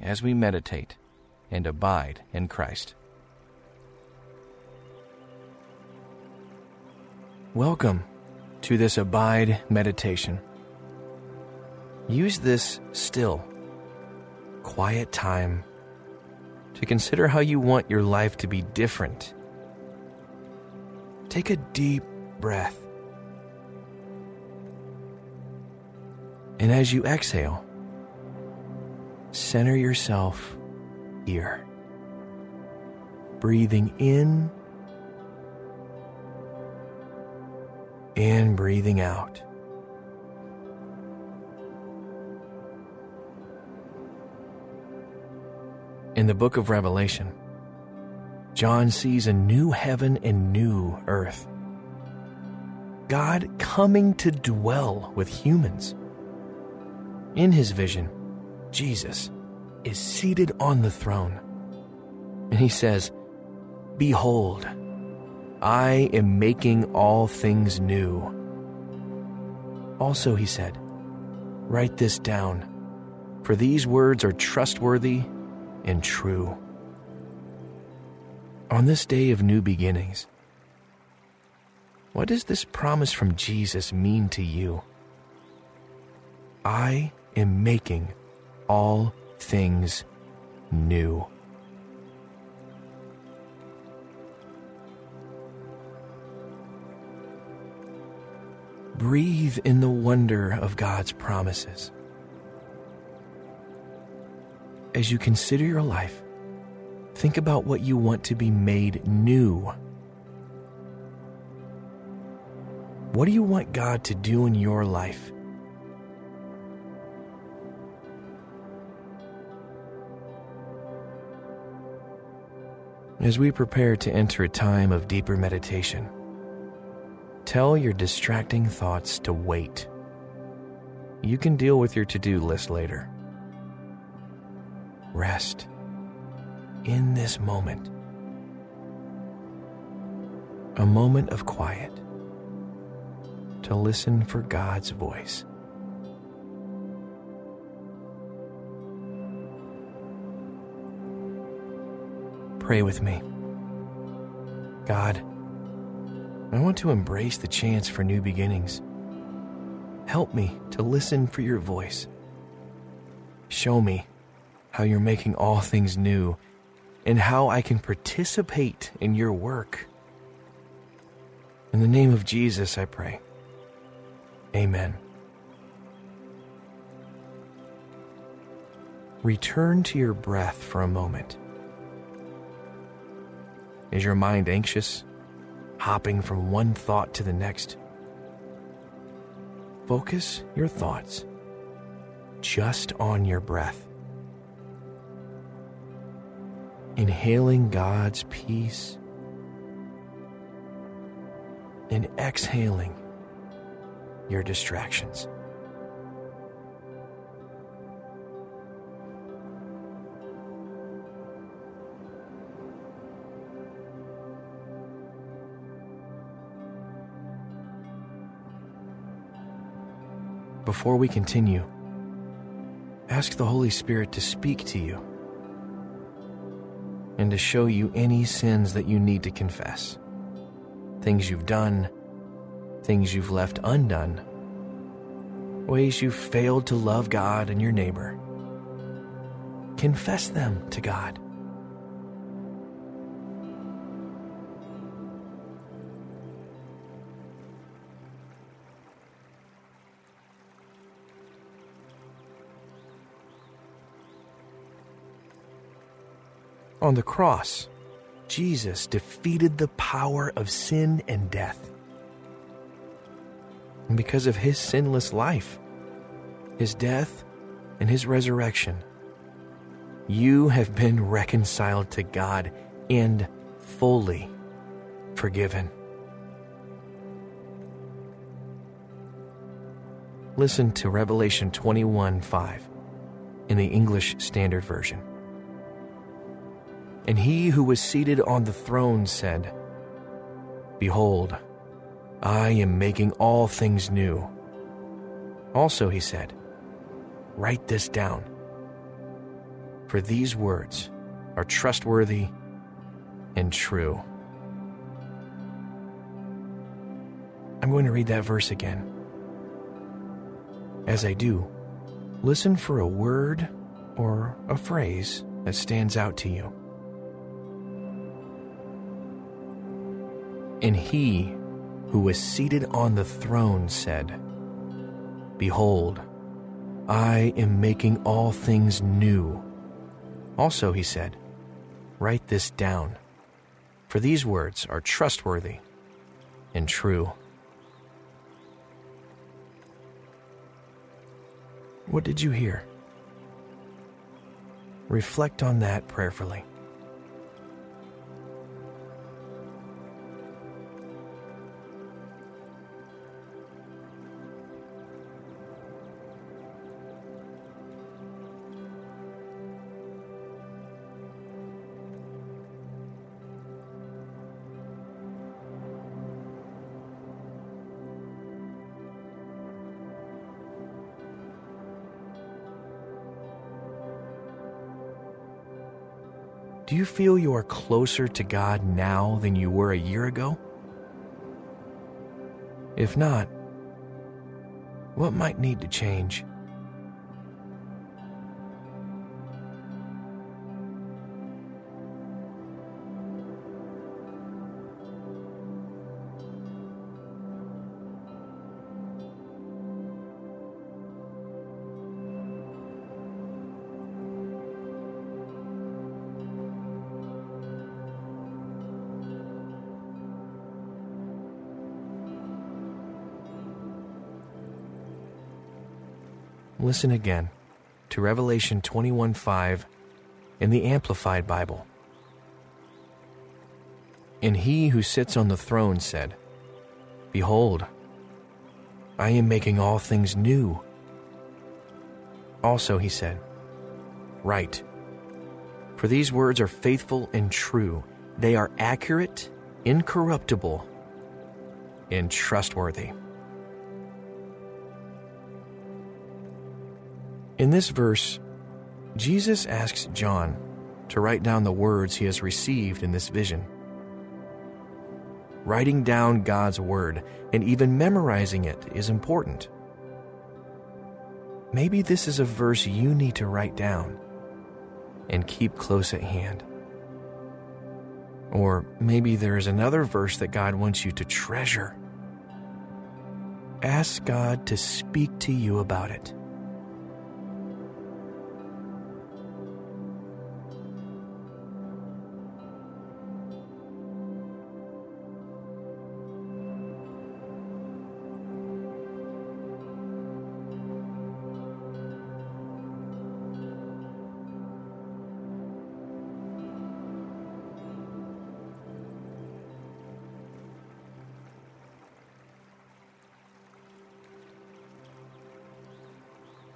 as we meditate and abide in Christ. Welcome to this Abide meditation. Use this still, quiet time to consider how you want your life to be different. Take a deep breath. And as you exhale, center yourself here. Breathing in and breathing out. In the book of Revelation, John sees a new heaven and new earth. God coming to dwell with humans. In his vision, Jesus is seated on the throne. And he says, Behold, I am making all things new. Also, he said, Write this down, for these words are trustworthy and true. On this day of new beginnings, what does this promise from Jesus mean to you? I am making all things new. Breathe in the wonder of God's promises. As you consider your life, think about what you want to be made new. What do you want God to do in your life? As we prepare to enter a time of deeper meditation, tell your distracting thoughts to wait. You can deal with your to do list later. Rest in this moment. A moment of quiet to listen for God's voice. Pray with me. God, I want to embrace the chance for new beginnings. Help me to listen for your voice. Show me how you're making all things new and how I can participate in your work. In the name of Jesus, I pray. Amen. Return to your breath for a moment. Is your mind anxious, hopping from one thought to the next? Focus your thoughts just on your breath. Inhaling God's peace and exhaling your distractions. Before we continue, ask the Holy Spirit to speak to you and to show you any sins that you need to confess. Things you've done, things you've left undone, ways you've failed to love God and your neighbor. Confess them to God. On the cross, Jesus defeated the power of sin and death. And because of his sinless life, his death, and his resurrection, you have been reconciled to God and fully forgiven. Listen to Revelation 21 5 in the English Standard Version. And he who was seated on the throne said, Behold, I am making all things new. Also, he said, Write this down, for these words are trustworthy and true. I'm going to read that verse again. As I do, listen for a word or a phrase that stands out to you. And he who was seated on the throne said, Behold, I am making all things new. Also, he said, Write this down, for these words are trustworthy and true. What did you hear? Reflect on that prayerfully. Do you feel you are closer to God now than you were a year ago? If not, what might need to change? Listen again to Revelation 21:5 in the Amplified Bible. And he who sits on the throne said, Behold, I am making all things new. Also, he said, Write, for these words are faithful and true. They are accurate, incorruptible, and trustworthy. In this verse, Jesus asks John to write down the words he has received in this vision. Writing down God's word and even memorizing it is important. Maybe this is a verse you need to write down and keep close at hand. Or maybe there is another verse that God wants you to treasure. Ask God to speak to you about it.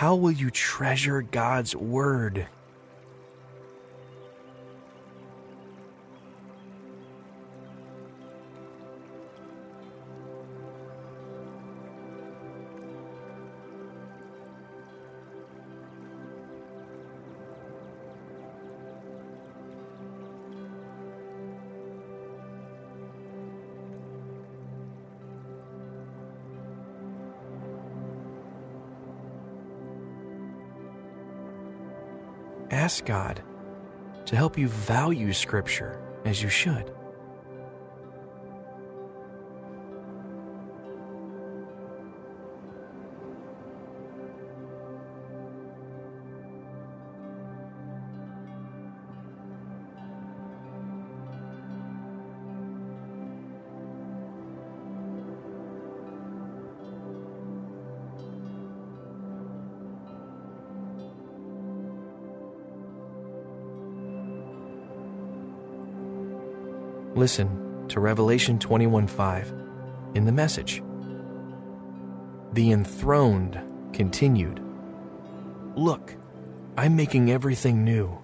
How will you treasure God's Word? Ask God to help you value Scripture as you should. Listen to Revelation 21:5 in the message. The enthroned continued, Look, I'm making everything new.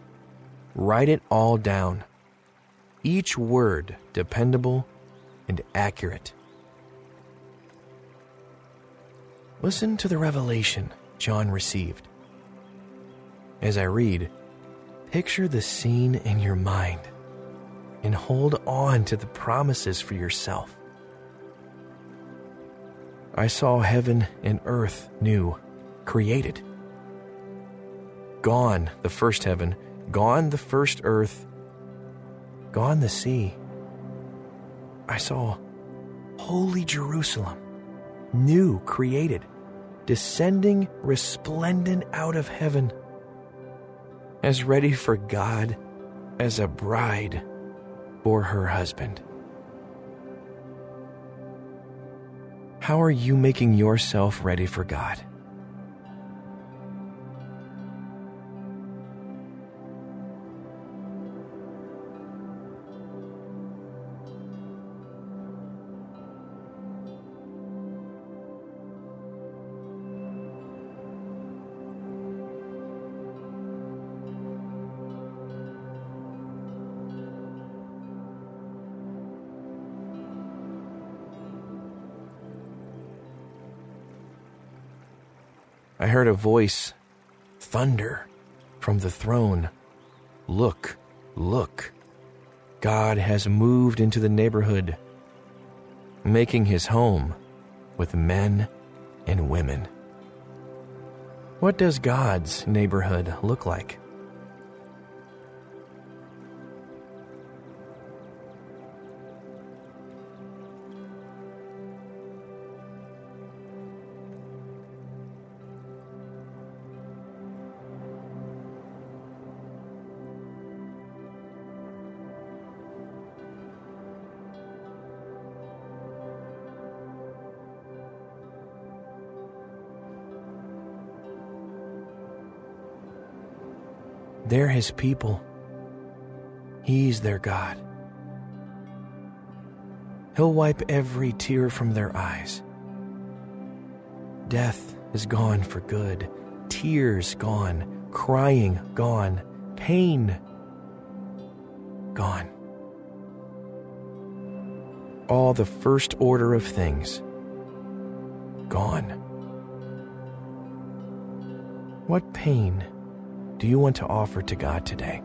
Write it all down. Each word dependable and accurate. Listen to the revelation John received. As I read, picture the scene in your mind and hold on to the promises for yourself. I saw heaven and earth new, created. Gone the first heaven, gone the first earth, gone the sea. I saw holy Jerusalem, new, created, descending resplendent out of heaven, as ready for God as a bride for her husband. How are you making yourself ready for God? I heard a voice, thunder, from the throne. Look, look. God has moved into the neighborhood, making his home with men and women. What does God's neighborhood look like? They're his people. He's their God. He'll wipe every tear from their eyes. Death is gone for good, tears gone, crying gone, pain gone. All the first order of things gone. What pain do you want to offer to God today?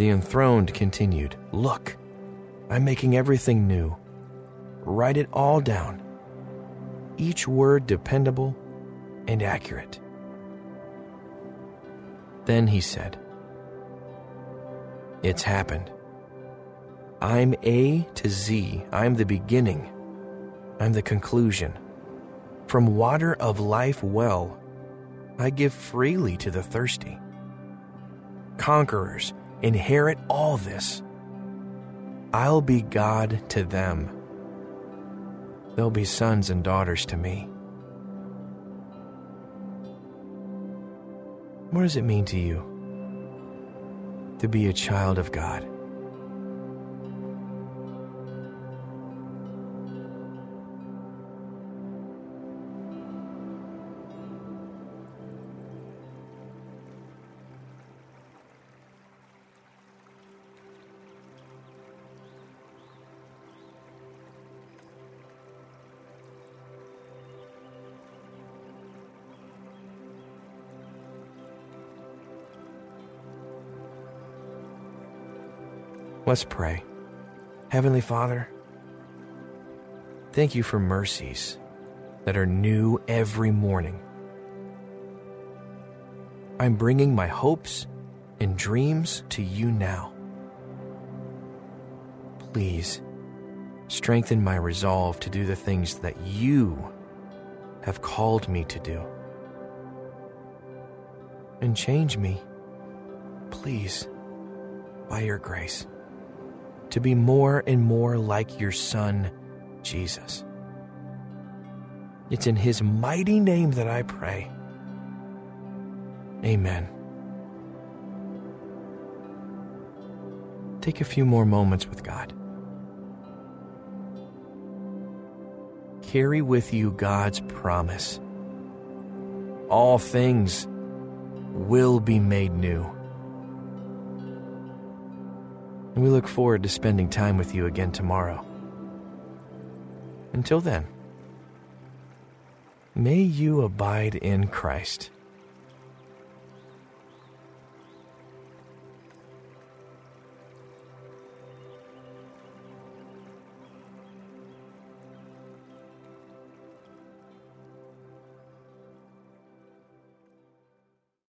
The enthroned continued, Look, I'm making everything new. Write it all down, each word dependable and accurate. Then he said, It's happened. I'm A to Z. I'm the beginning. I'm the conclusion. From water of life well, I give freely to the thirsty. Conquerors, inherit all this. I'll be God to them. They'll be sons and daughters to me. What does it mean to you to be a child of God? Let's pray. Heavenly Father, thank you for mercies that are new every morning. I'm bringing my hopes and dreams to you now. please strengthen my resolve to do the things that you have called me to do. And change me, please, by your grace, to be more and more like your Son, Jesus. It's in His mighty name that I pray. Amen. Take a few more moments with God. Carry with you God's promise. All things will be made new. And we look forward to spending time with you again tomorrow. Until then, may you abide in Christ.